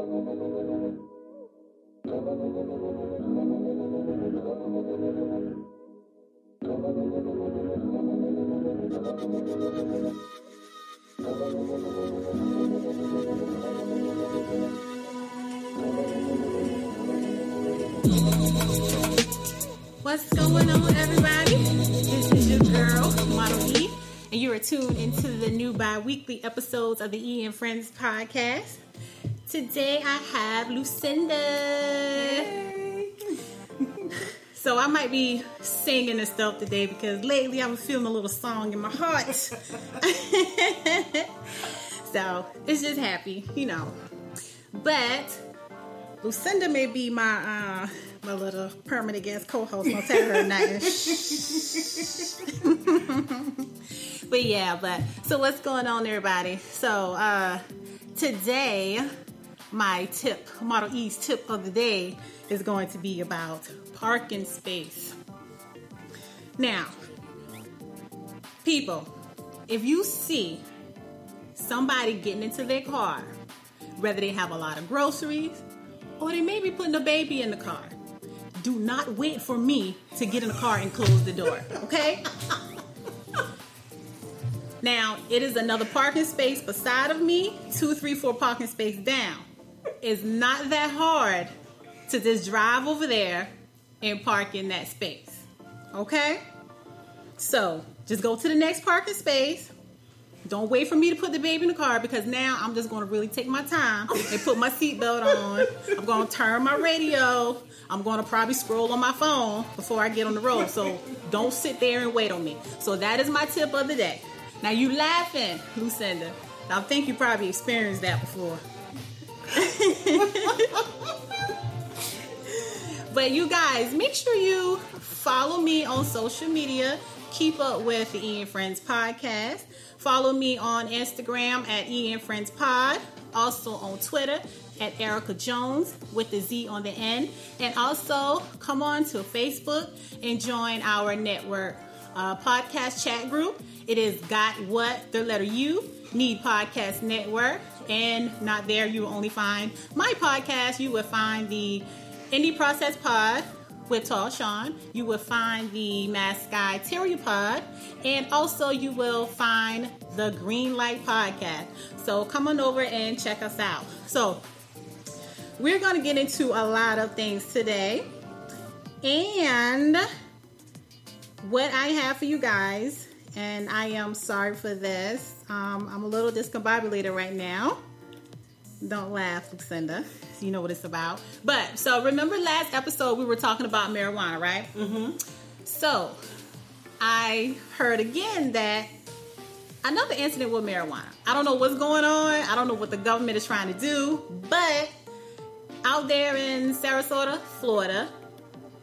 What's going on, everybody? This is your girl, Model E, and you are tuned into the new bi weekly episodes of the E and Friends podcast. Today I have Lucinda. So I might be singing and stuff today because lately I'm feeling a little song in my heart. so it's just happy, you know. But Lucinda may be my uh, my little permanent guest co-host. Tell her nothing. but yeah, but so what's going on, everybody? So uh, today, my tip, Model E's tip of the day, is going to be about parking space. Now, people, if you see somebody getting into their car, whether they have a lot of groceries or they may be putting a baby in the car, do not wait for me to get in the car and close the door, okay? now, it is another parking space beside of me, two, three, four parking space down. It's not that hard to just drive over there and park in that space, okay? So, just go to the next parking space. Don't wait for me to put the baby in the car because now I'm just going to really take my time and put my seatbelt on. I'm going to turn my radio. I'm going to probably scroll on my phone before I get on the road. So don't sit there and wait on me. So that is my tip of the day. Now you laughing, Lucinda. I think you probably experienced that before. but you guys, make sure you follow me on social media. Keep up with the and Friends podcast. Follow me on Instagram at and Friends Pod. Also on Twitter at Erica Jones with the Z on the end. And also come on to Facebook and join our network uh, podcast chat group. It is Got What, the letter U, Need Podcast Network. And not there, you will only find my podcast. You will find the Indie Process Pod with Tall Sean. You will find the Mask Sky Terrier Pod. And also, you will find the Green Light Podcast. So come on over and check us out. So, we're going to get into a lot of things today. And what I have for you guys, and I am sorry for this, um, I'm a little discombobulated right now. Don't laugh, Lucinda. You know what it's about. But so remember last episode we were talking about marijuana, right? Mm-hmm. So I heard again that another incident with marijuana. I don't know what's going on. I don't know what the government is trying to do, but out there in Sarasota, Florida,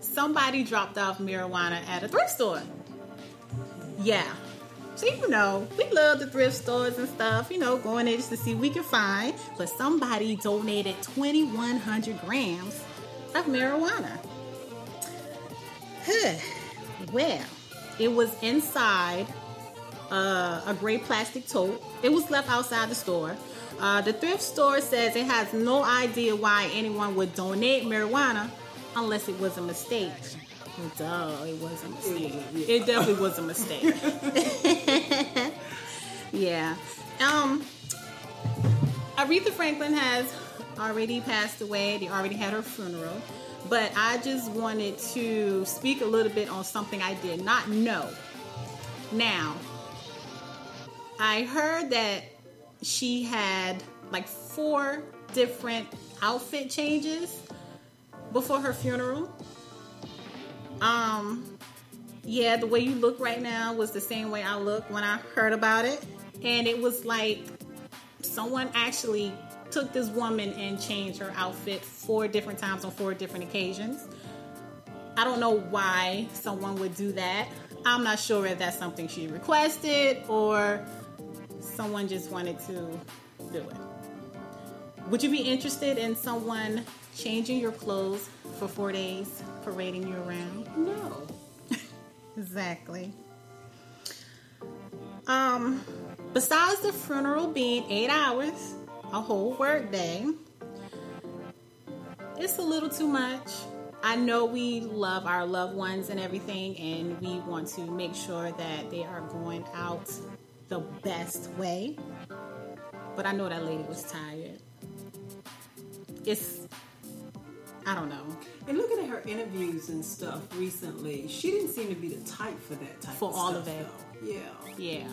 somebody dropped off marijuana at a thrift store. Yeah. So you know, we love the thrift stores and stuff, you know, going there just to see what we can find. But somebody donated 2,100 grams of marijuana. Huh. Well, it was inside uh, a gray plastic tote. It was left outside the store. Uh, the thrift store says it has no idea why anyone would donate marijuana unless it was a mistake. Duh, it was a mistake. It definitely was a mistake. yeah. Um, Aretha Franklin has already passed away. They already had her funeral. But I just wanted to speak a little bit on something I did not know. Now, I heard that she had like four different outfit changes before her funeral. Um, yeah, the way you look right now was the same way I look when I heard about it. And it was like someone actually took this woman and changed her outfit four different times on four different occasions. I don't know why someone would do that. I'm not sure if that's something she requested or someone just wanted to do it. Would you be interested in someone changing your clothes for four days, parading you around? No. Exactly. Um, besides the funeral being eight hours, a whole work day, it's a little too much. I know we love our loved ones and everything, and we want to make sure that they are going out the best way. But I know that lady was tired. It's, I don't know. And looking at her interviews and stuff recently, she didn't seem to be the type for that type For of all stuff, of it. though. Yeah. Yeah,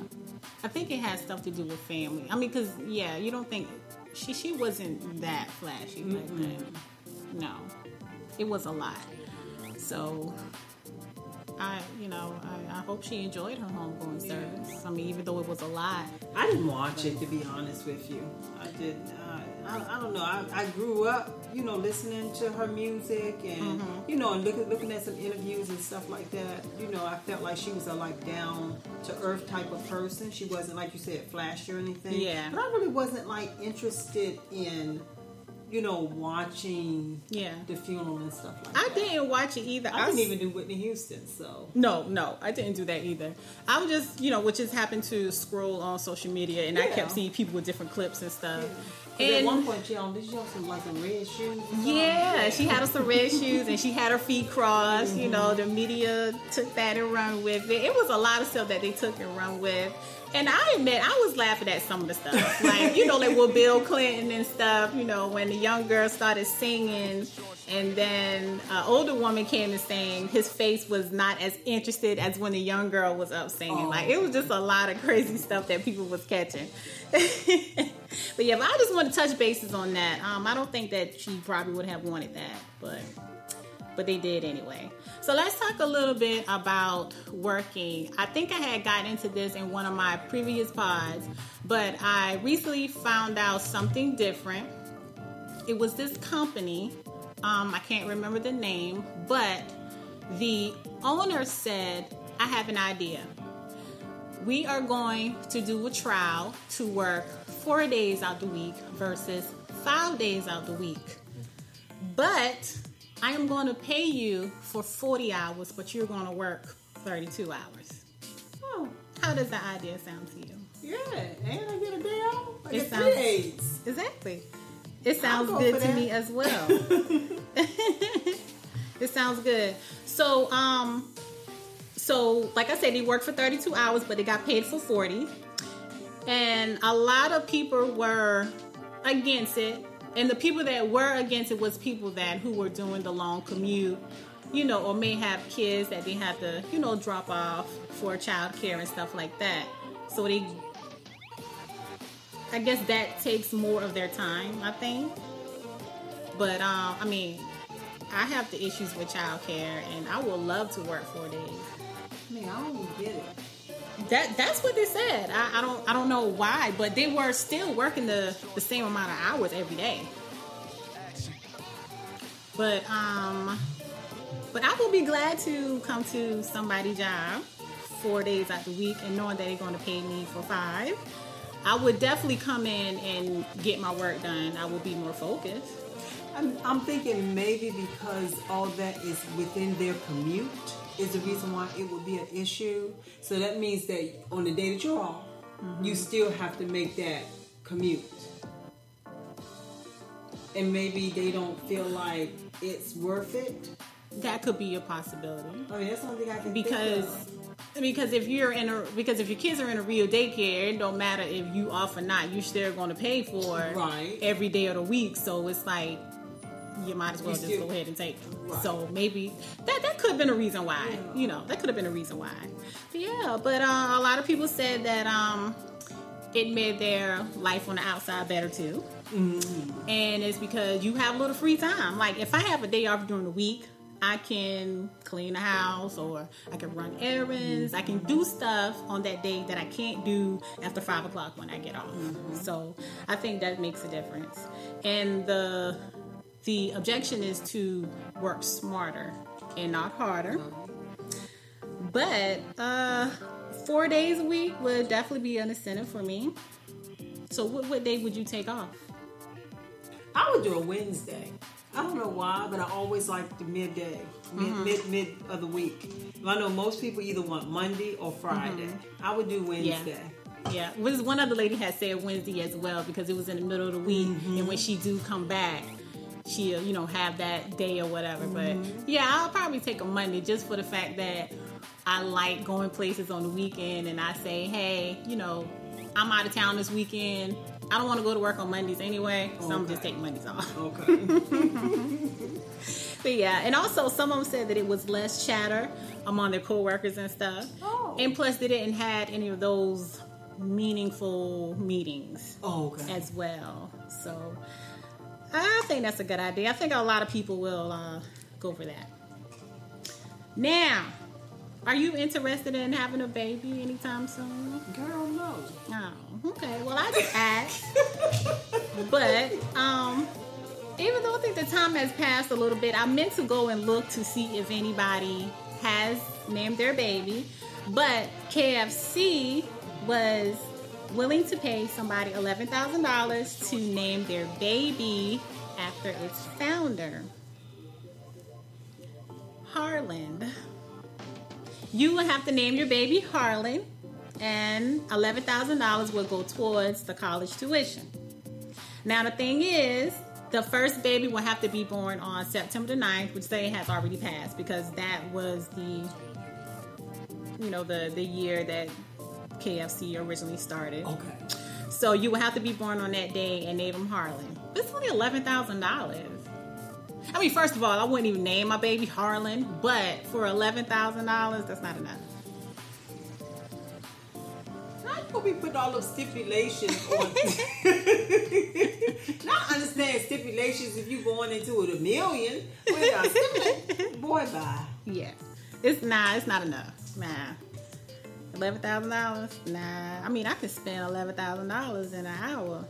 I think it has stuff to do with family. I mean, because yeah, you don't think she she wasn't that flashy like that. No, it was a lot. So I, you know, I, I hope she enjoyed her homegoing service. I mean, even though it was a lot. I didn't watch it to be honest with you. I did. Uh, I, I don't know. I, I grew up, you know, listening to her music and Mm-hmm. you know, and looking looking at some interviews and stuff like that. You know, I felt like she was a like down to earth type of person. She wasn't like you said flashy or anything. Yeah. But I really wasn't like interested in, you know, watching Yeah, the funeral and stuff like I that. didn't watch it either. I didn't s- even do Whitney Houston, so. No, no, I didn't do that either. I was just, you know, which just happened to scroll on social media, and I kept seeing people with different clips and stuff. at And one point, she on did she have some like some red shoes? something? Yeah, she had on some red shoes and she had her feet crossed. You Mm-hmm. know, the media took that and run with it. It was a lot of stuff that they took and run with. And I admit, I was laughing at some of the stuff. Like, you know, like with Bill Clinton and stuff, you know, when the young girl started singing and then an older woman came and sang, his face was not as interested as when the young girl was up singing. Like, it was just a lot of crazy stuff that people was catching. but yeah, but I just want to touch bases on that. Um, I don't think that she probably would have wanted that, but but they did anyway. So let's talk a little bit about working. I think I had gotten into this in one of my previous pods, but I recently found out something different. It was this company. Um, I can't remember the name, but the owner said, "I have an idea." we are going to do a trial to work four days out the week versus five days out the week. But I am going to pay you for 40 hours, but you're going to work 32 hours. Oh, How does that idea sound to you? yeah. And I get a day off. I It sounds- days. Exactly. It sounds good to that. me as well. it sounds good. So, um, so like I said, they worked for 32 hours, but they got paid for 40. And a lot of people were against it. And the people that were against it was people that who were doing the long commute, you know, or may have kids that they have to, you know, drop off for child care and stuff like that. So they I guess that takes more of their time, I think. But um, I mean, I have the issues with childcare, and I would love to work four days. Man, I don't get it. That that's what they said. I, I don't I don't know why, but they were still working the the same amount of hours every day. But um, but I will be glad to come to somebody's job four days out of the week and knowing that they're going to pay me for five. I would definitely come in and get my work done. I would be more focused. I'm, I'm thinking maybe because all that is within their commute is the reason why it would be an issue. So that means that on the day that you're off, you mm-hmm. still have to make that commute. And maybe they don't feel like it's worth it. That could be a possibility. I mean, that's the only thing I can because because if you're in a because if your kids are in a real daycare, it don't matter if you off or not. You're still going to pay for Right. every day of the week. So it's like you might as well just go ahead and take them. Right. So maybe that that could have been a reason why. You know, that could have been a reason why. But yeah, but uh, a lot of people said that um, it made their life on the outside better too. And it's because you have a little free time. Like if I have a day off during the week, I can clean the house or I can run errands. I can do stuff on that day that I can't do after five o'clock when I get off. So I think that makes a difference. And the the objection is to work smarter and not harder. But uh, four days a week would definitely be an incentive for me. So what, what day would you take off? I would do a Wednesday. I don't know why, but I always like the midday, mid Mm-hmm. mid mid of the week. I know most people either want Monday or Friday. Mm-hmm. I would do Wednesday. Yeah, yeah. was one other lady had said Wednesday as well because it was in the middle of the week, and when she do come back, she'll, you know, have that day or whatever. But mm-hmm. yeah, I'll probably take a Monday just for the fact that I like going places on the weekend and I say, hey, you know, I'm out of town this weekend. I don't want to go to work on Mondays anyway, so I'm just taking Mondays off. Okay. But yeah, and also some of them said that it was less chatter among their coworkers and stuff. Oh. And plus, they didn't had any of those meaningful meetings oh, okay. as well. So I think that's a good idea. I think a lot of people will uh, go for that. Now, are you interested in having a baby anytime soon? Girl, no. Oh, okay. Well, I just asked. but um, even though I think the time has passed a little bit, I meant to go and look to see if anybody has named their baby. But KFC was willing to pay somebody $11,000 to name their baby after its founder, Harland. You will have to name your baby Harland, and $11,000 will go towards the college tuition. Now, the thing is, the first baby will have to be born on September the 9th, which they has already passed because that was the, you know, the, the year that KFC originally started. Okay. So you would have to be born on that day and name him Harland. It's only eleven thousand dollars. I mean, first of all, I wouldn't even name my baby Harland, but for eleven thousand dollars, that's not enough. Now you gonna be putting all those stipulations on. now I understand stipulations if you going into it a million. Well, now, stipulate- boy, bye. Yeah, it's nah, it's not enough. Nah, eleven thousand dollars. Nah, I mean, I could spend eleven thousand dollars in an hour.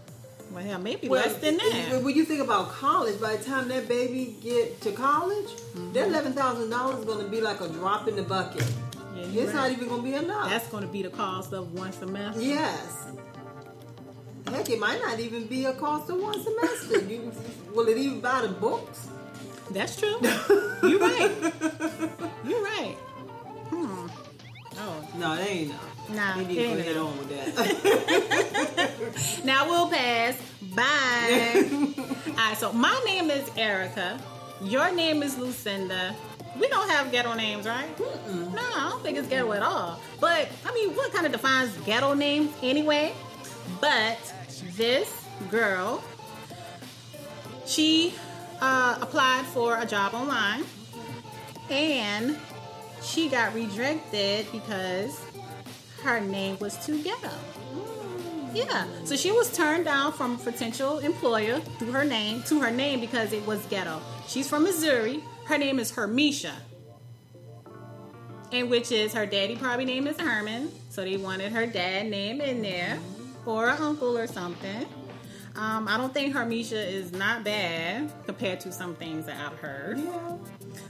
Well, hell, maybe less than that. When you think about college, by the time that baby get to college, that mm-hmm. eleven thousand dollars is gonna be like a drop in the bucket. Yeah, It's not even gonna be enough. That's going to be the cost of one semester. Yes. Heck, it might not even be a cost of one semester. You, will it even buy the books? That's true. You're right. You're right. Oh, No, they ain't no. Nah, we need to ain't on with that. now we'll pass. Bye. All right. So my name is Erica. Your name is Lucinda. We don't have ghetto names, right? No, I don't think it's ghetto at all. But I mean, what kind of defines ghetto names anyway? But this girl, she uh, applied for a job online, and she got rejected because her name was too ghetto. Yeah. So she was turned down from a potential employer through her name to her name because it was ghetto. She's from Missouri. Her name is Hermisha. And which is her daddy probably name is Herman. So they wanted her dad name in there. Or an uncle or something. Um, I don't think Hermisha is not bad compared to some things that I've heard. yeah.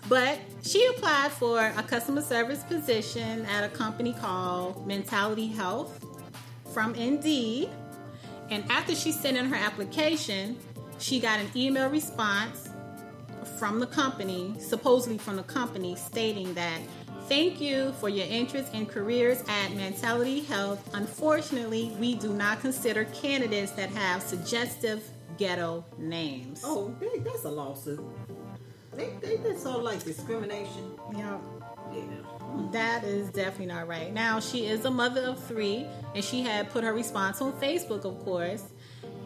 But she applied for a customer service position at a company called Mentality Health from Indeed. And after she sent in her application, she got an email response from the company, supposedly from the company, stating that thank you for your interest in careers at Mentality Health. Unfortunately, we do not consider candidates that have suggestive ghetto names. Oh, that's a lawsuit. They, they, that's of like discrimination. Yeah. Yeah. That is definitely not right. Now, she is a mother of three, and she had put her response on Facebook, of course.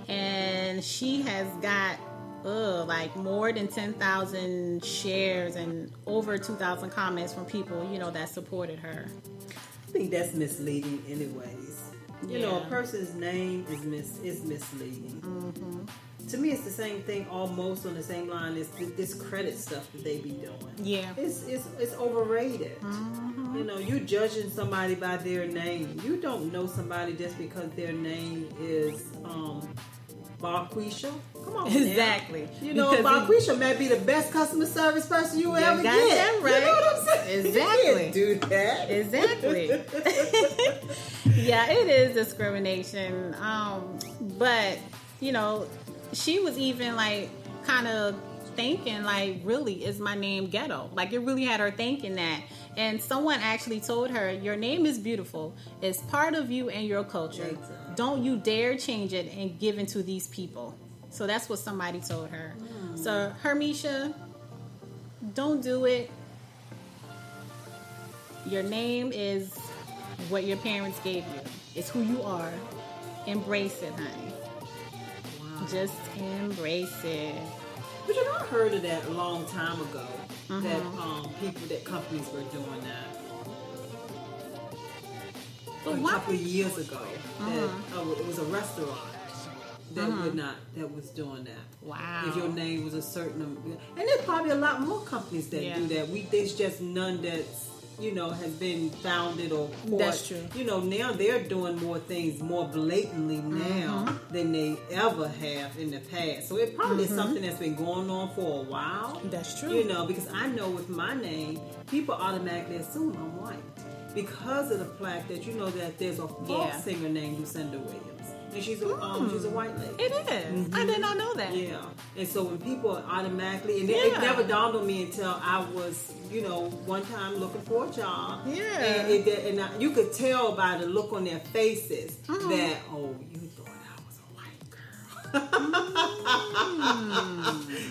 And she has got, uh, like more than 10,000 shares and over 2,000 comments from people, you know, that supported her. I think that's misleading, anyways. You know, a person's name is mis is misleading. To me, it's the same thing, almost on the same line as th- this credit stuff that they be doing. Yeah. It's it's, it's overrated. You know, you judging somebody by their name. You don't know somebody just because their name is um Barquisha. Come on, now. Exactly. You know, Barquisha may be the best customer service person you, You ever got get. that right. You know what I'm saying? Exactly. You can't do that. Exactly. yeah, it is discrimination. Um, but you know, she was even like kind of thinking like, really, is my name ghetto? Like it really had her thinking that. And someone actually told her, "Your name is beautiful. It's part of you and your culture. Don't you dare change it and give into these people." So that's what somebody told her. Hmm. So, Hermisha, don't do it. Your name is what your parents gave you. It's who you are. Embrace it, honey. Just embrace it. But you know, I heard of that a long time ago. That Mm-hmm. um, people, that companies were doing that. But a couple of years ago, that Uh-huh. oh, it was a restaurant that would not that was doing that. Wow. If your name was a certain, and there's probably a lot more companies that Yeah. do that. We there's just none that's you know has been founded or caught. That's true. You know now they're doing more things more blatantly now Mm-hmm. than they ever have in the past. So it probably is something that's been going on for a while. That's true. You know, because I know with my name, people automatically assume I'm white because of the fact that you know that there's a folk Yeah. singer named Lucinda Williams, and she's a um, she's a white lady. It is. I did not know that. Yeah, and so when people automatically, and it, Yeah. it never dawned on me until I was, you know, one time looking for a job. Yeah. and, it, and I, you could tell by the look on their faces Mm-hmm. that oh, you girl.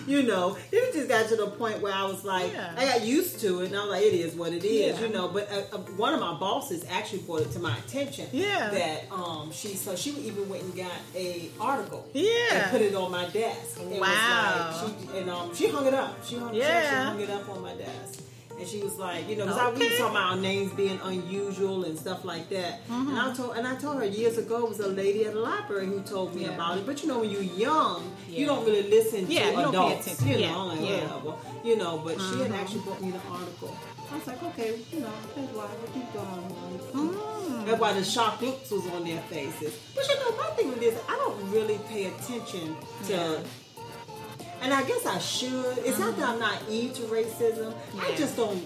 you know, it just got to the point where I was like, Yeah. I got used to it, and I was like, it is what it is, Yeah. you know. But uh, uh, one of my bosses actually brought it to my attention. Yeah. that um, she so she even went and got a article Yeah. and put it on my desk. And Wow. Like, she, and um, she hung it up. She hung, she Yeah. hung it up on my desk. And she was like, you know, because I we Okay. were talking about our names being unusual and stuff like that. Mm-hmm. And I told and I told her years ago it was a lady at the library who told me Yeah. about it. But you know, when you're young, Yeah. you don't really listen Yeah, to you don't pay adults. attention. You know, Yeah, like, yeah. Mm-hmm. whatever. You know, but she had actually brought me the article. I was like, okay, you know, that's why we keep going. Mm. That's why the shocked looks was on their faces. But you know, my thing with this, I don't really pay attention to. Yeah. And I guess I should. It's not that I'm naive to racism. I Mm-hmm. Just don't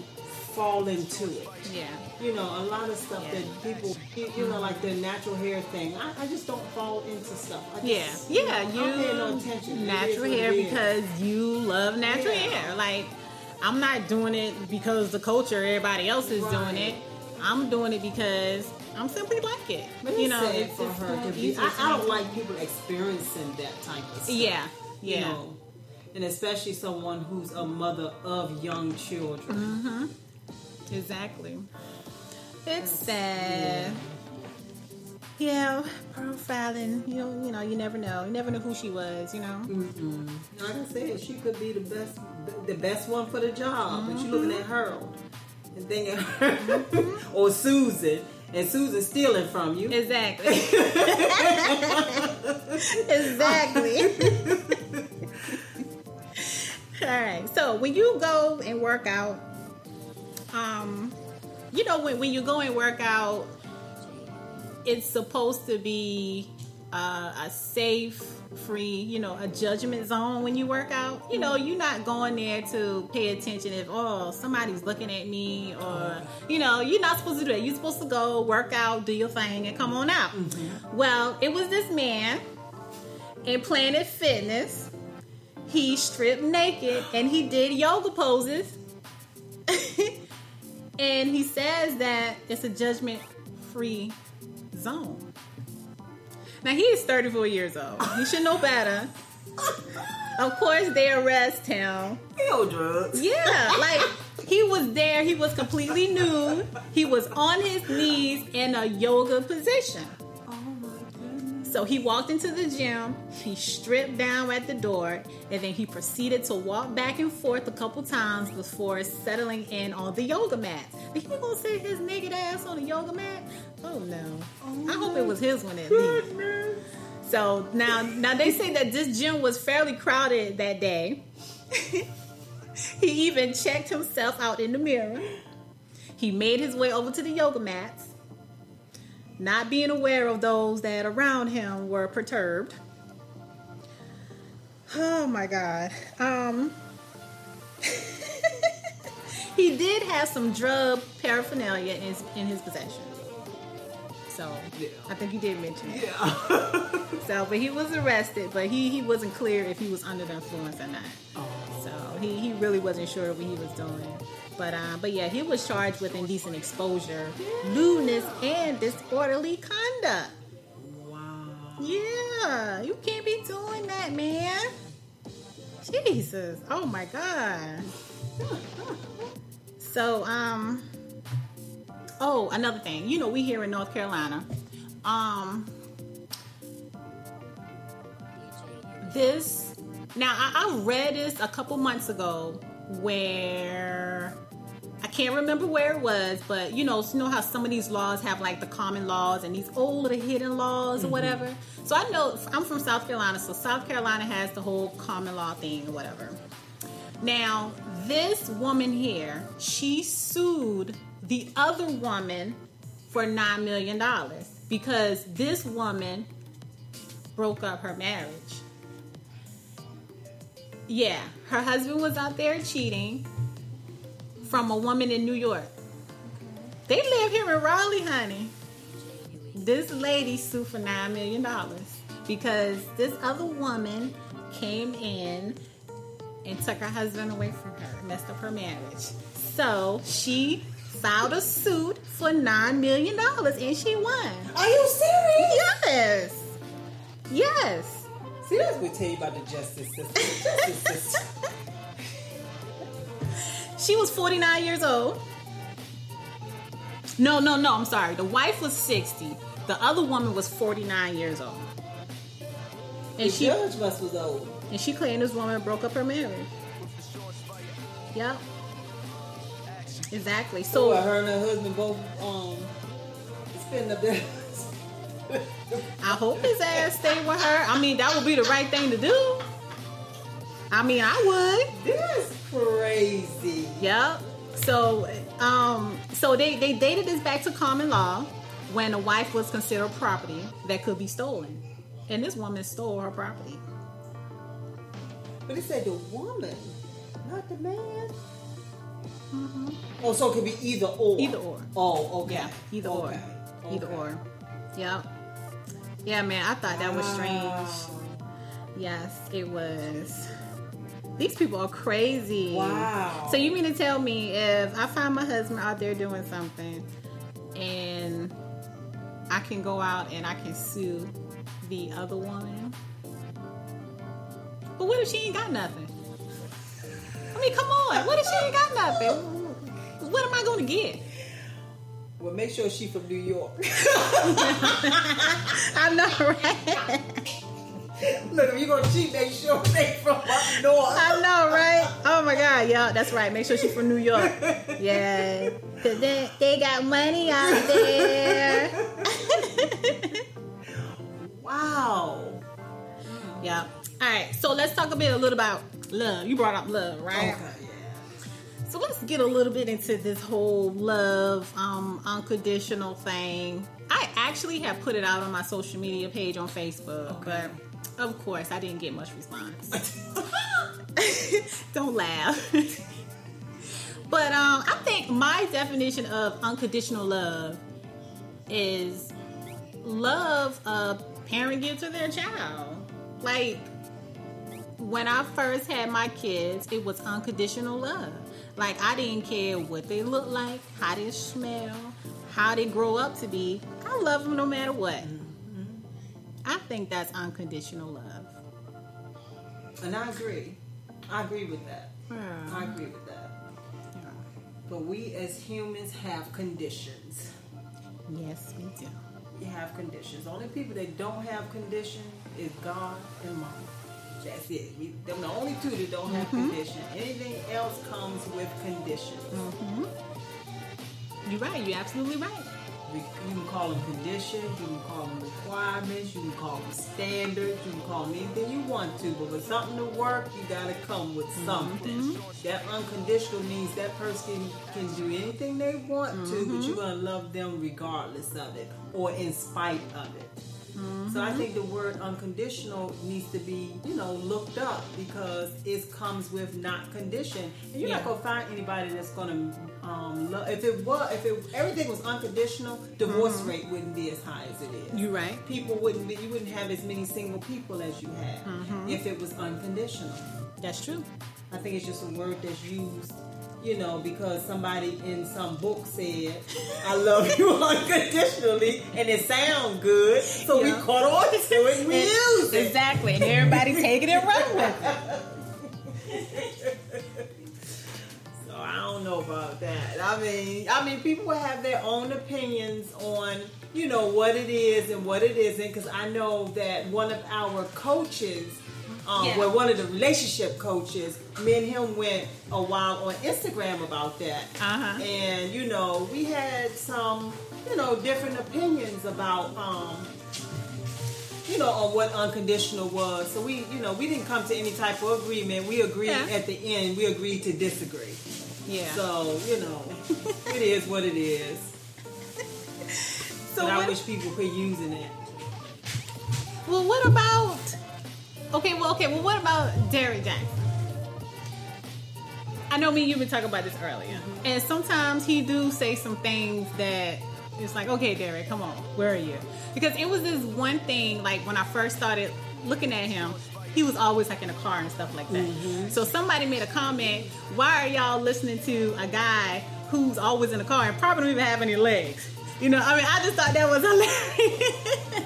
fall into it. Yeah. You know, a lot of stuff Yeah. that people, you, you know, like the natural hair thing. I, I just don't fall into stuff. I Yeah, just, yeah, know, I don't no you attention. Natural hair because you love natural Yeah. hair. Like I'm not doing it because the culture, everybody else is doing it. I'm doing it because I'm simply like it. But you know, it's, for it's her be. I, I don't like people experiencing that type of stuff. Yeah, yeah, You know, and especially someone who's a mother of young children. Mm-hmm. exactly. It's sad. Yeah, profiling. You know, you know, you never know. You never know who she was. You know. Mm-mm. Like I said, she could be the best, the best one for the job. But you're looking mm-hmm. at Harold and thinking, mm-hmm. or Susan, and Susan stealing from you. Exactly. exactly. All right. So when you go and work out, um, you know when when you go and work out, it's supposed to be uh, a safe, free, you know, a judgment zone when you work out. You know, you're not going there to pay attention if oh somebody's looking at me or you know you're not supposed to do that. You're supposed to go work out, do your thing, and come on out. Well, it was this man in Planet Fitness. He stripped naked and he did yoga poses. and he says that it's a judgment free zone. Now he is 34 years old. He should know better. Of course, they arrest him. He Hell drugs. Yeah, like he was there. He was completely nude. He was on his knees in a yoga position. Oh. So he walked into the gym, he stripped down at the door, and then he proceeded to walk back and forth a couple times before settling in on the yoga mat. He gonna sit his naked ass on the yoga mat? Oh no. Oh, I hope it was his one at least. So now, now they say that this gym was fairly crowded that day. he even checked himself out in the mirror. He made his way over to the yoga mats, not being aware of those that around him were perturbed. Oh my god. Um He did have some drug paraphernalia in his, in his possession. So, Yeah. I think he did mention it. Yeah. So, but he was arrested, but he, he wasn't clear if he was under the influence or not. oh. So he, he really wasn't sure what he was doing. But uh, but yeah, he was charged with indecent exposure, lewdness, and disorderly conduct. Wow. Yeah, you can't be doing that, man. Jesus. Oh my God. So, um, oh, another thing. You know, we here in North Carolina. Um, this now I, I read this a couple months ago where I can't remember where it was, but you know, you know how some of these laws have like the common laws and these old little hidden laws or mm-hmm. whatever. So I know I'm from South Carolina, so South Carolina has the whole common law thing or whatever. Now, this woman here, she sued the other woman for nine million dollars because this woman broke up her marriage. Yeah, her husband was out there cheating from a woman in New York. They live here in Raleigh, honey. This lady sued for nine million dollars because this other woman came in and took her husband away from her, messed up her marriage. So she filed a suit for nine million dollars and she won. Are you serious? Yes. Yes. See, that's what I tell you about the justice system. Justice system. She was 49 years old. No, no, no, I'm sorry. The wife was 60. The other woman was 49 years old. And The she judge must was old. and she claimed this woman broke up her marriage. Yep. Exactly. So her and her husband both um spend up there. I hope his ass stay with her. I mean, that would be the right thing to do. I mean, I would. That's crazy. Yep. So, um, so they they dated this back to common law when a wife was considered property that could be stolen, and this woman stole her property. But it said the woman, not the man. Oh, so it could be either or. Either or. Oh, okay. Yeah, either Okay. or, either or. Yep. Yeah, man, I thought that was strange. Wow. Yes, it was. These people are crazy. Wow. So you mean to tell me if I find my husband out there doing something and I can go out and I can sue the other woman? But what if she ain't got nothing? I mean, come on. What if she ain't got nothing? What am I going to get? Well, make sure she from New York. I know, right? Look, if you're gonna cheat, make sure they from up north. I know, right? Oh my God, yeah, that's right. Make sure she's from New York. Yeah, cause they, they got money out there. Wow. yeah. All right. So let's talk a bit a little about love. You brought up love, right? Okay. So let's get a little bit into this whole love, um, unconditional thing. I actually have put it out on my social media page on Facebook, but of course I didn't get much response. Don't laugh. but um, I think my definition of unconditional love is love a parent gives to their child. Like when I first had my kids, it was unconditional love. Like I didn't care what they look like, how they smell, how they grow up to be. I love them no matter what. I think that's unconditional love. And I agree. I agree with that. I agree with that. But we as humans have conditions. Yes, we do. We have conditions. Only people that don't have condition is God and mom. That's it. We, them the only two that don't have mm-hmm. condition. Anything else comes with conditions. Mm-hmm. You're right. You're absolutely right. You can call them conditions, you can call them requirements, you can call them standards, you can call them anything you want to, but for something to work, you gotta come with mm-hmm. something. That unconditional means that person can, can do anything they want to, but mm-hmm. you're gonna love them regardless of it or in spite of it. So I think the word unconditional needs to be, you know, looked up because it comes with not condition. And you're not gonna find anybody that's gonna um, love. If it was, if it everything was unconditional, divorce rate wouldn't be as high as it is. You're right. People wouldn't be. You wouldn't have as many single people as you have if it was unconditional. That's true. I think it's just a word that's used, you know, because somebody in some book said, I love you unconditionally, and it sounds good. So we caught on to it and we and, used it. Exactly. And everybody taking it run with it. so I don't know about that. I mean, I mean, people have their own opinions on, you know, what it is and what it isn't. Because I know that one of our coaches – um, Yeah. well, one of the relationship coaches, me and him went a while on Instagram about that. Uh-huh. And, you know, we had some, you know, different opinions about, um, you know, on what unconditional was. So we, you know, we didn't come to any type of agreement. We agreed Yeah. at the end, we agreed to disagree. Yeah. So, you know, it is what it is. So but I wish people quit using it. well, what about? Okay, well, okay, well, what about Derrick Jaxn? I know me and you've been talking about this earlier, mm-hmm. and sometimes he do say some things that it's like, okay, Derek, come on, where are you? Because it was this one thing, like when I first started looking at him, he was always like in a car and stuff like that. Mm-hmm. So somebody made a comment, why are y'all listening to a guy who's always in a car and probably don't even have any legs? You know, I mean, I just thought that was hilarious.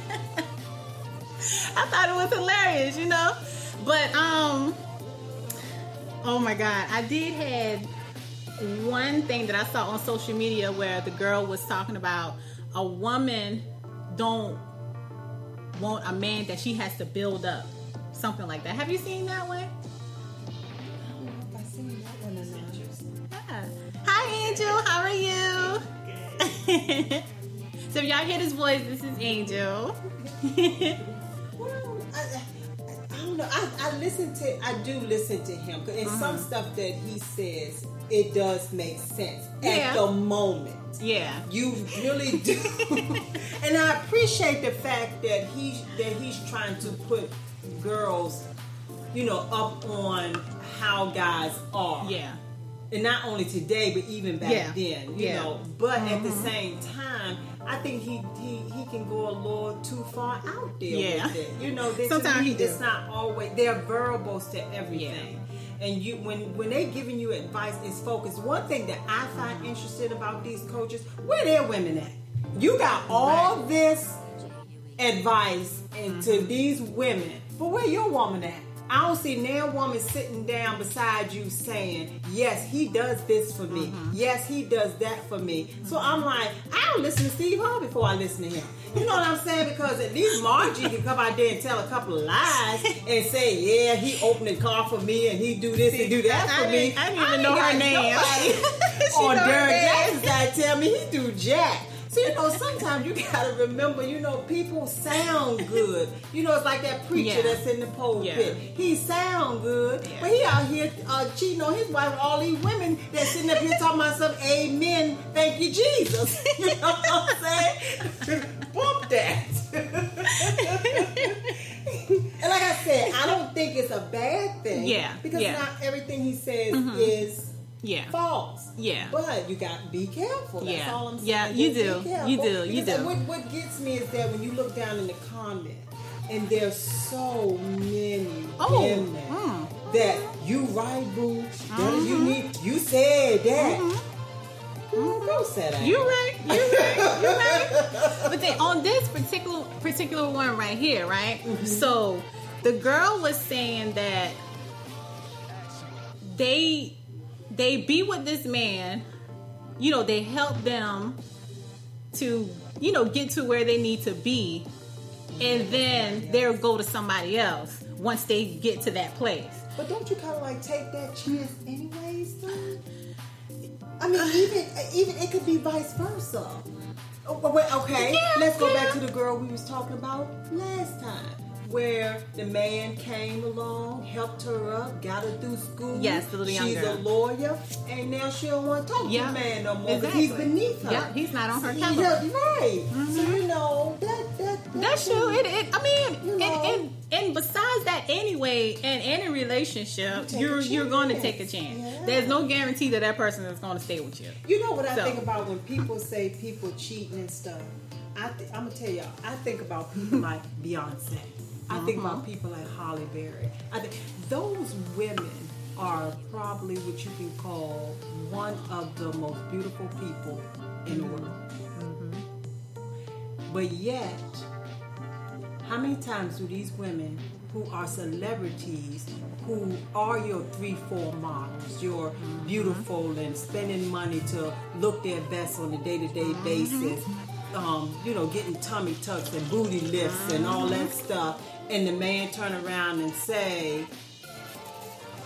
I thought it was hilarious, you know. But um, oh my god, I did had one thing that I saw on social media where the girl was talking about a woman don't want a man that she has to build up, something like that. Have you seen that one? Yeah. Hi, Angel. How are you? so if y'all hear this voice, this is Angel. Don't know. I, I listen to, I do listen to him in some uh-huh. stuff that he says, it does make sense Yeah. at the moment. yeah. You really do, and I appreciate the fact that he that he's trying to put girls, you know, up on how guys are. Yeah. and not only today, but even back Yeah. then, you Yeah. know. But at the mm-hmm. same time, I think he he he can go a little too far out there Yeah. with it. You know, Sometimes he do. it's not always They're variables to everything. And you when when they giving you advice, it's focused. One thing that I find interesting about these coaches, where their women at? You got all this advice into Mm-hmm. these women, but where your woman at? I don't see no woman sitting down beside you saying, "Yes, he does this for me. Mm-hmm. Yes, he does that for me." So I'm like, I don't listen to Steve Harvey before I listen to him. You know what I'm saying? Because at least Margie can come out there and tell a couple of lies and say, "Yeah, he opened the car for me and he do this and do that I for me." I didn't even ain't know her name. nobody She on know her Derrick name. Tell me he do jack. So you know, sometimes you gotta remember, you know, people sound good. You know, it's like that preacher Yeah. that's in the pulpit. Yeah. He sound good, Yeah. but he out here uh, cheating on his wife all these women that's sitting up here talking about some amen, thank you, Jesus. You know what I'm saying? Bump that. and like I said, I don't think it's a bad thing. Yeah, Because not everything he says is Yeah. false. Yeah. But you got to be careful. That's Yeah. all I'm saying. Yeah, you be do. You do. You Because do. What, what gets me is that when you look down in the comments, and there's so many Oh, women mm. that you right, boo. That Mm-hmm. you need. You said that. Girl, go sit down. You right. You right. You right. But then on this particular particular one right here, right? So the girl was saying that they they be with this man, you know, they help them to, you know, get to where they need to be, and then they'll go to somebody else once they get to that place. But don't you kind of like take that chance anyways, though? I mean, even even it could be vice versa. Oh, wait, okay, Yeah, let's go yeah. back to the girl we was talking about last time, where the man came along, helped her up, got her through school. Yes, the little She's girl. a lawyer, and now she don't want to talk Yeah, to the man no more because he's beneath her. Yeah, he's not on her caliber. yeah, right. So mm-hmm. you know that that, that That's true. It, it I mean, You and, know. and and besides that, anyway, in any relationship, take you're you're going to take a chance. Yeah. There's no guarantee that that person is going to stay with you. You know what I So- think about when people say people cheating and stuff. I th- I'm gonna tell y'all. I think about people like Beyonce. I think about mm-hmm. people like Halle Berry. I think those women are probably what you can call one of the most beautiful people in the world. Mm-hmm. But yet, how many times do these women who are celebrities who are your three, four models. You're mm-hmm. beautiful and spending money to look their best on a day to day basis. Um, you know, getting tummy tucks and booty lifts and all that mm-hmm. stuff. And the man turn around and say,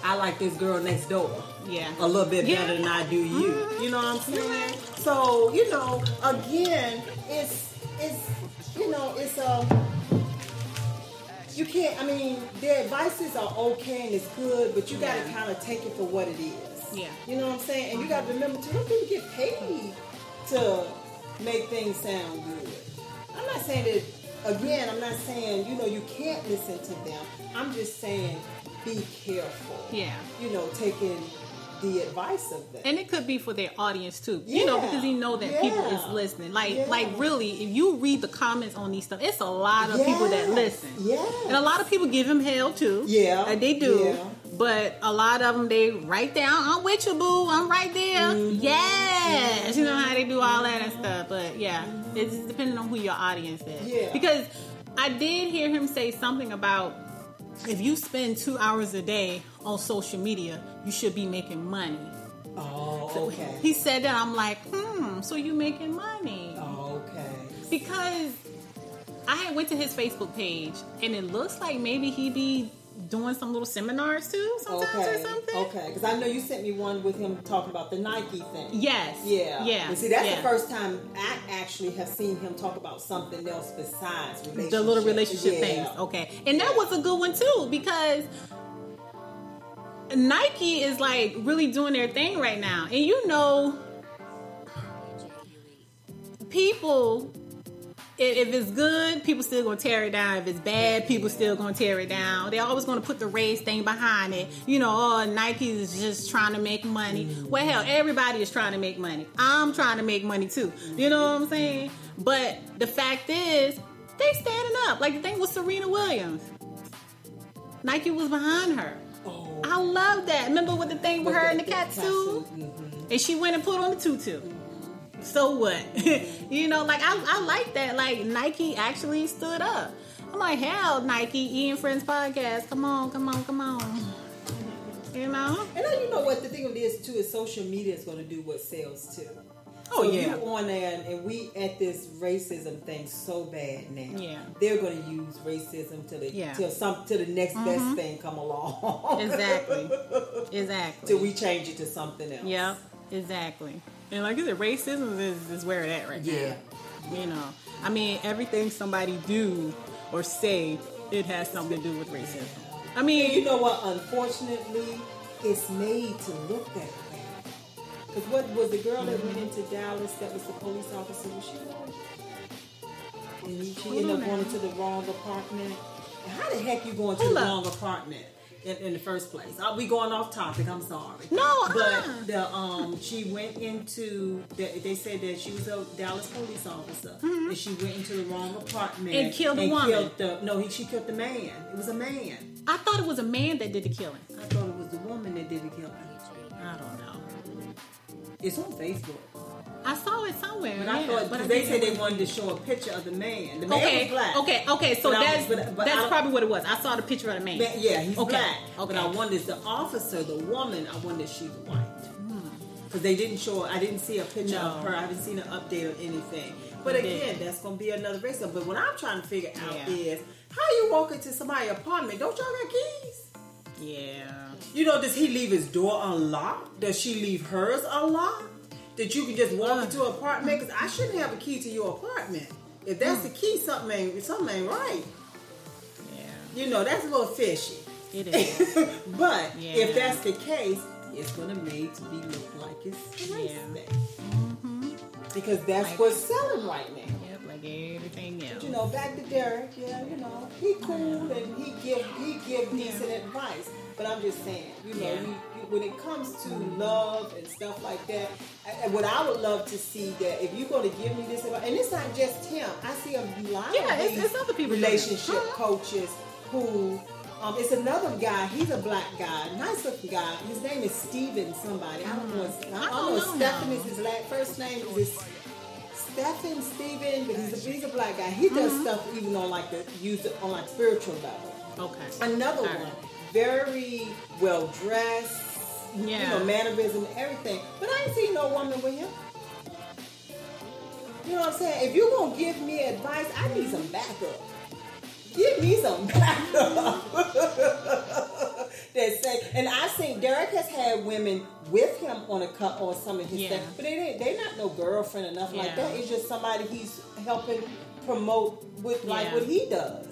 I like this girl next door Yeah. a little bit Yeah. better than I do you. Mm-hmm. You know what I'm mm-hmm. saying? So you know, again, it's it's you know, it's a you can't. I mean, their advices are okay and it's good, but you got to Yeah. kind of take it for what it is. Yeah. You know what I'm saying? And you got to remember too, those people get paid to make things sound good. I'm not saying that. Again, I'm not saying you know you can't listen to them. I'm just saying be careful Yeah. you know, taking the advice of them. And it could be for their audience too. You know, because you know that people is listening. Like Yeah. like really, if you read the comments on these stuff, it's a lot of people that listen. Yes. And a lot of people give him hell too. Yeah. And they do. But a lot of them, they write down, I'm with you, boo. I'm right there. Mm-hmm. Yes. You know how they do all that and stuff. But yeah, it's depending on who your audience is. Yeah. Because I did hear him say something about if you spend two hours a day on social media, you should be making money. oh, okay. He said that. I'm like, hmm, so you making money. Oh, okay. Because I had went to his Facebook page and it looks like maybe he be doing some little seminars too sometimes Okay. or something. Okay. Because I know you sent me one with him talking about the Nike thing. Yes. Yeah. Yeah. But see, that's yeah. the first time I actually have seen him talk about something else besides the little relationship Yeah. things. Okay. And that was a good one too because Nike is like really doing their thing right now. And you know people if, it's good, people still gonna tear it down. If it's bad, people still gonna tear it down. They're always gonna put the race thing behind it. You know, oh, Nike is just trying to make money. Well, hell, everybody is trying to make money. I'm trying to make money too. You know what I'm saying? But the fact is, they standing up. Like the thing with Serena Williams. Nike was behind her. Oh. I love that. Remember what the thing with her in the cat suit? Mhm. And she went and put on the tutu. So what? you know, like I, I like that. Like Nike actually stood up. I'm like, hell, Nike, Ian Friends podcast. Come on, come on, come on. You know? And then you know what the thing of this too is social media is going to do what sells too. Oh, so yeah. you on there and we at this racism thing so bad now. Yeah. They're going to use racism till the Yeah. till some till the next best mm-hmm. thing come along. Exactly. Exactly. till we change it to something else. Yep, exactly. And like I said, racism is, is where it at right Yeah. now. You know, I mean, everything somebody do or say, it has something to do with racism. I mean, you know what? Unfortunately, it's made to look that way. Because what was the girl that went into Dallas that was the police officer? Was she white? And she ended up going into the wrong apartment. How the heck you going to Hold the up. wrong apartment in, in the first place? Are we going off topic? I'm sorry. No, but uh-uh. the um, she went into. The, they said that she was a Dallas police officer, and she went into the wrong apartment Mm-hmm. And killed a woman. Killed the, no, he, she killed the man. It was a man. I thought it was a man that did the killing. I thought it was the woman that did the killing. I don't know. It's on Facebook. I saw it somewhere. But I thought but I they said they wanted to show a picture of the man. The man Okay, was black. okay, okay. So But that's but- but that's probably what it was. I saw the picture of the man. Ma- Yeah, he's Okay, black. okay. But I wonder is the officer, the woman, I wonder if she's white. Hmm. Because they didn't show I didn't see a picture of her. I haven't seen an update or anything. But again, that's going to be another race. But what I'm trying to figure out Yeah. is how you walk into somebody's apartment. Don't y'all got keys? Yeah. You know, does he leave his door unlocked? Does she leave hers unlocked? That you can just walk Uh. into an apartment? Because I shouldn't have a key to your apartment. If that's the key, something ain't, something ain't right. Yeah. You know, that's a little fishy. It is. but Yeah. if that's the case, it's gonna made to be look like it's Yeah. thing. Because that's Like- what's selling right now. yep, like everything else. You know, back to Derrick, yeah, you know, he cool and he give he give decent advice. But I'm just saying, you know, Yeah. When it comes to love and stuff like that, I- what I would love to see that if you're going to give me this advice, and it's not just him, I see a lot Yeah, of it's- it's other people relationship Mhm. coaches who. Um, it's another guy. He's a black guy, nice looking guy. His name is Steven somebody. I don't know. His, I I don't know. Stephen is his last first name. Is Stephen Steven, but he's a, he's a black guy. He does Mm-hmm. stuff even on like the use on like spiritual level. Okay. Another All one, right. very well dressed. Yeah. You know, mannerism, and everything. But I ain't seen no woman with him. You know what I'm saying? If you're gonna give me advice, I need some backup. Give me some backup. that say, and I think Derrick has had women with him on a cut on some of his Yeah. stuff, but they. They not no girlfriend or nothing like Yeah. that. It's just somebody he's helping promote with like Yeah. what he does.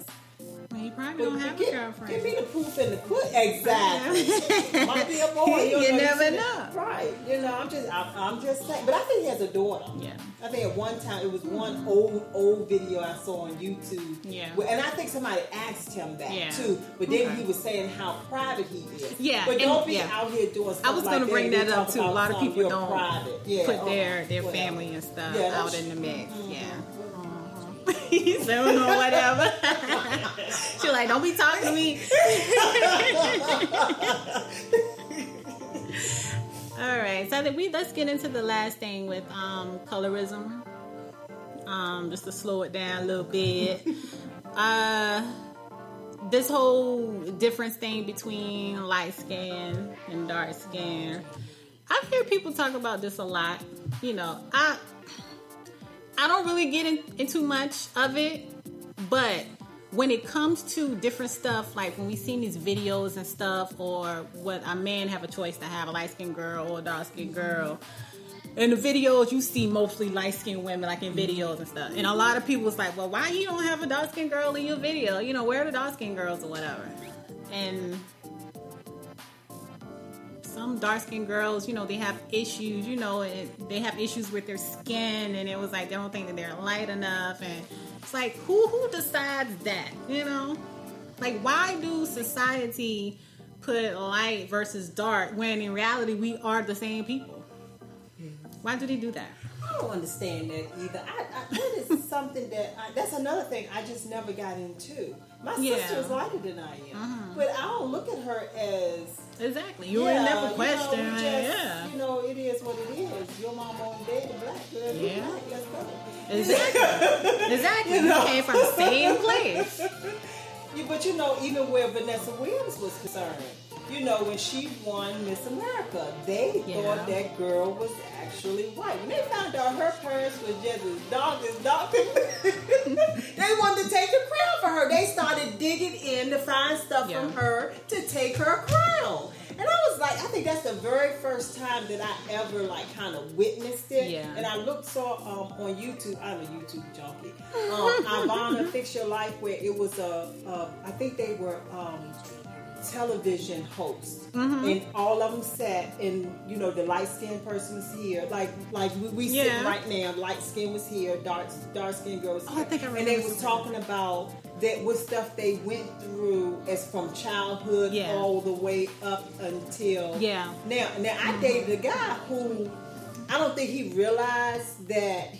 Well, you probably don't have a Give- girlfriend. Give me the proof in the pudding. Exactly. Might be a boy. You don't never see know. that. Right. You know, I'm just, I'm, I'm just saying. But I think he has a daughter. Yeah. I think at one time it was one old, old video I saw on YouTube. Yeah. And I think somebody asked him that Yeah. too. But then Okay. he was saying how private he is. Yeah, But don't be yeah. out here doing stuff I was like gonna bring and that up too. A lot of people don't private. Yeah. put their their family and stuff out in the mix. Mm-hmm. Yeah. He said, "Oh, no, whatever. she like, don't be talking to me. All right, so I we let's get into the last thing with um, colorism. Um, just to slow it down a little bit. uh, this whole difference thing between light skin and dark skin. I've heard people talk about this a lot. You know, I I don't really get in, into much of it, but when it comes to different stuff, like when we see these videos and stuff, or what a man have a choice to have a light skinned girl or a dark skinned girl. In the videos, you see mostly light skinned women, like in videos and stuff. And a lot of people was like, "Well, why you don't have a dark skinned girl in your video? You know, where are the dark skinned girls or whatever?" And some dark skinned girls, you know, they have issues, you know, and they have issues with their skin, and it was like they don't think that they're light enough, and it's like who who decides that, you know? Like, why do society put light versus dark when in reality we are the same people? Why do they do that? I don't understand that either. I, I that is something that I, that's another thing I just never got into. My Yeah. sister is lighter than I am, Uh-huh. but I don't look at her as Exactly, you yeah, were never you know, question, just, yeah. You know, it is what it is. Your mom on daddy black, girl, Yeah. black. Let's go. Exactly, exactly. You You came from the same place. Yeah, but you know, even where Vanessa Williams was concerned, you know, when she won Miss America, they Yeah. thought that girl was actually white. When they found out her parents were just as dark as dark, they wanted to take the crown for her. They started digging in to find stuff from her to take her crown. And I was like, I think that's the very first time that I ever like kind of witnessed it. Yeah. And I looked saw um, on YouTube. I'm a YouTube junkie. Um, Iyanla Fix Your Life, where it was a, a I think they were um, television hosts, Mm-hmm. and all of them sat, and you know the light skinned person was here, like like we, we Yeah. sitting right now. Light skin was here, dark dark skin girl was Oh, I think I and they was talking about that what stuff they went through as from childhood Yeah. all the way up until Yeah. now, now I dated a guy who I don't think he realized that.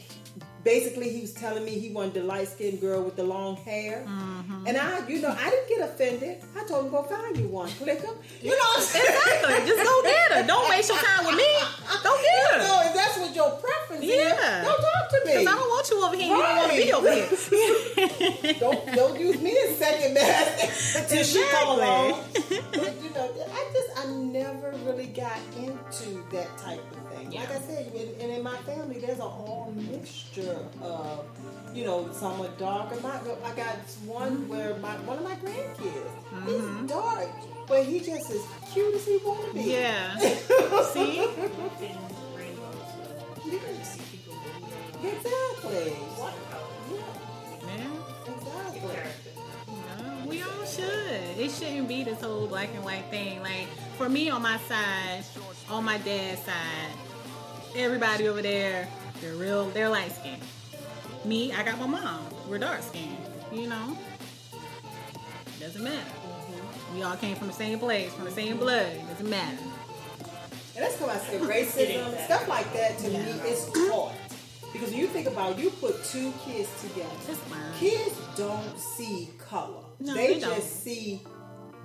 Basically, he was telling me he wanted the light skinned girl with the long hair, Mm-hmm. and I, you know, I didn't get offended. I told him go find you one, click him. You know, what I'm saying? Exactly. Just go get her. Don't waste your time with me. Go get her. No, if that's what your preference Yeah. is, don't talk to me. Because I don't want you over here. You don't want me over here. don't don't use me as second best until she come along. But you know, I just I never really got into that type of thing. Like I said, and, and in my family, there's a whole mixture of, you know, some are dark. And my, I got one where my one of my grandkids, he's mm-hmm. dark, but he just as cute as he want to be. yeah. See? Exactly. Yeah. Yeah, exactly. No, we all should. It shouldn't be this whole black and white thing. Like for me on my side, on my dad's side, everybody over there, they're real they're light skinned. Me, I got my mom. We're dark skinned. You know? Doesn't matter. Mm-hmm. We all came from the same place, from the same mm-hmm. blood. Doesn't matter. And that's why I say racism, stuff like that to me is taught. Because when you think about it, you put two kids together. Kids don't see color. No, they, they just see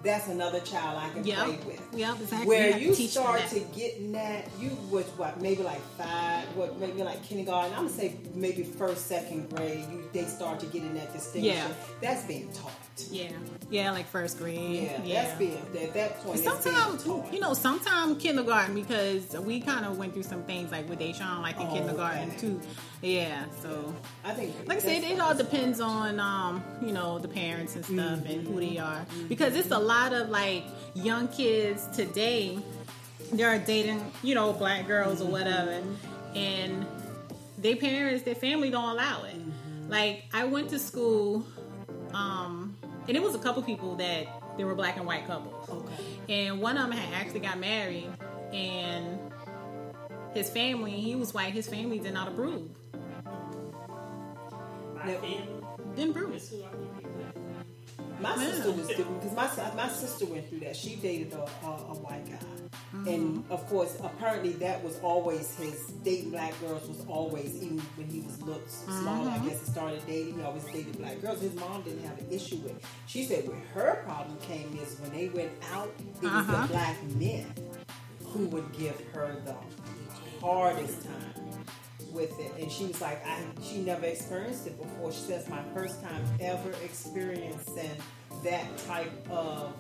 that's another child I can Yep. play with. Yep, exactly. Where to you start to getting that, you was what maybe like five, what maybe like kindergarten. I'm gonna say maybe first, second grade. You they start to get in that distinction. Yeah. That's being taught. Yeah, yeah, like first grade. Yeah, that's being at that point. Sometimes, you know, sometimes kindergarten because we kind of went through some things like with Deshaun, like in Oh, kindergarten okay. too. Yeah, so I think, like I said, it all depends on um, you know, the parents and stuff and who they are. Because it's a lot of like young kids today they're dating, you know, black girls or whatever, and their parents, their family don't allow it. Like I went to school, um, and it was a couple people that they were black and white couples, Okay. and one of them had actually got married, and his family, he was white, his family did not approve, My Now- family didn't approve. is who I would be with. My Yeah. sister was different because my my sister went through that. She dated a, a, a white guy, and of course, apparently that was always his dating black girls was always even when he was looked smaller. I guess he started dating. He always dated black girls. His mom didn't have an issue with. it. She said where her problem came is when they went out, it was Uh-huh. the black men who would give her the hardest time with it and she was like I she never experienced it before she says my first time ever experiencing that type of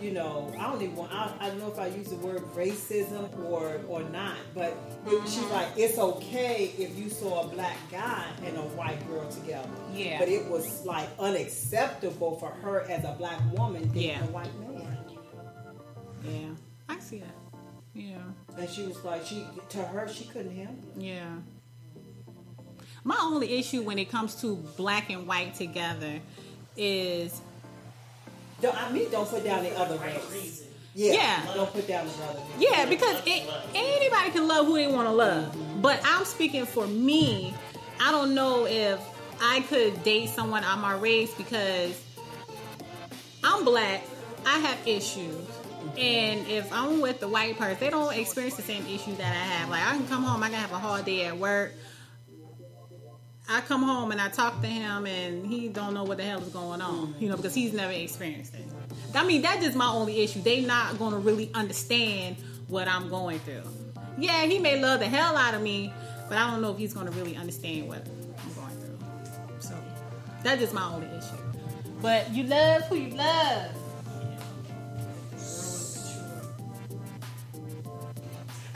you know I don't even want I, I don't know if I use the word racism or or not but it, she's mm-hmm. like it's okay if you saw a black guy and a white girl together Yeah. but it was like unacceptable for her as a black woman dating Yeah. a white man Yeah, I see that. Yeah, and she was like she to her she couldn't handle it yeah. My only issue when it comes to black and white together is don't, I mean don't put down the other race. Yeah, Yeah. Don't put down the brother. Yeah, because it, anybody can love who they want to love. But I'm speaking for me. I don't know if I could date someone on my race because I'm black. I have issues. And if I'm with the white person, they don't experience the same issues that I have. Like I can come home, I can have a hard day at work. I come home and I talk to him, and he don't know what the hell is going on, you know, because he's never experienced it. I mean, that's just my only issue. They not going to really understand what I'm going through. Yeah, he may love the hell out of me, but I don't know if he's going to really understand what I'm going through. So that's just my only issue. But you love who you love.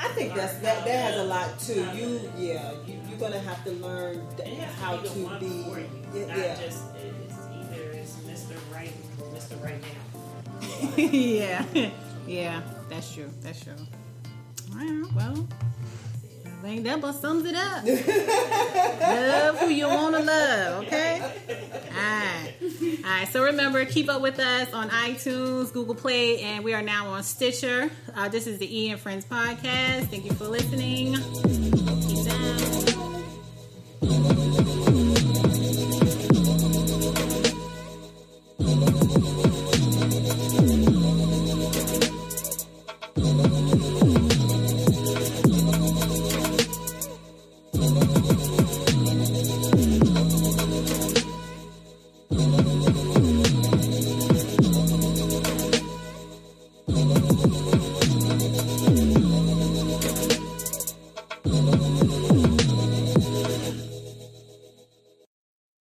I think that's that. That has a lot too. You, yeah, you, gonna have to learn th- It has how to be to be. for you, Yeah, not yeah. just it's either it's Mr. Right Mr. Right now. yeah, yeah, that's true. That's true. All right, well, I think that about sums it up. love who you want to love, okay? All right. All right, so remember, keep up with us on iTunes, Google Play, and we are now on Stitcher. Uh, this is the E and Friends podcast. Thank you for listening. Peace out.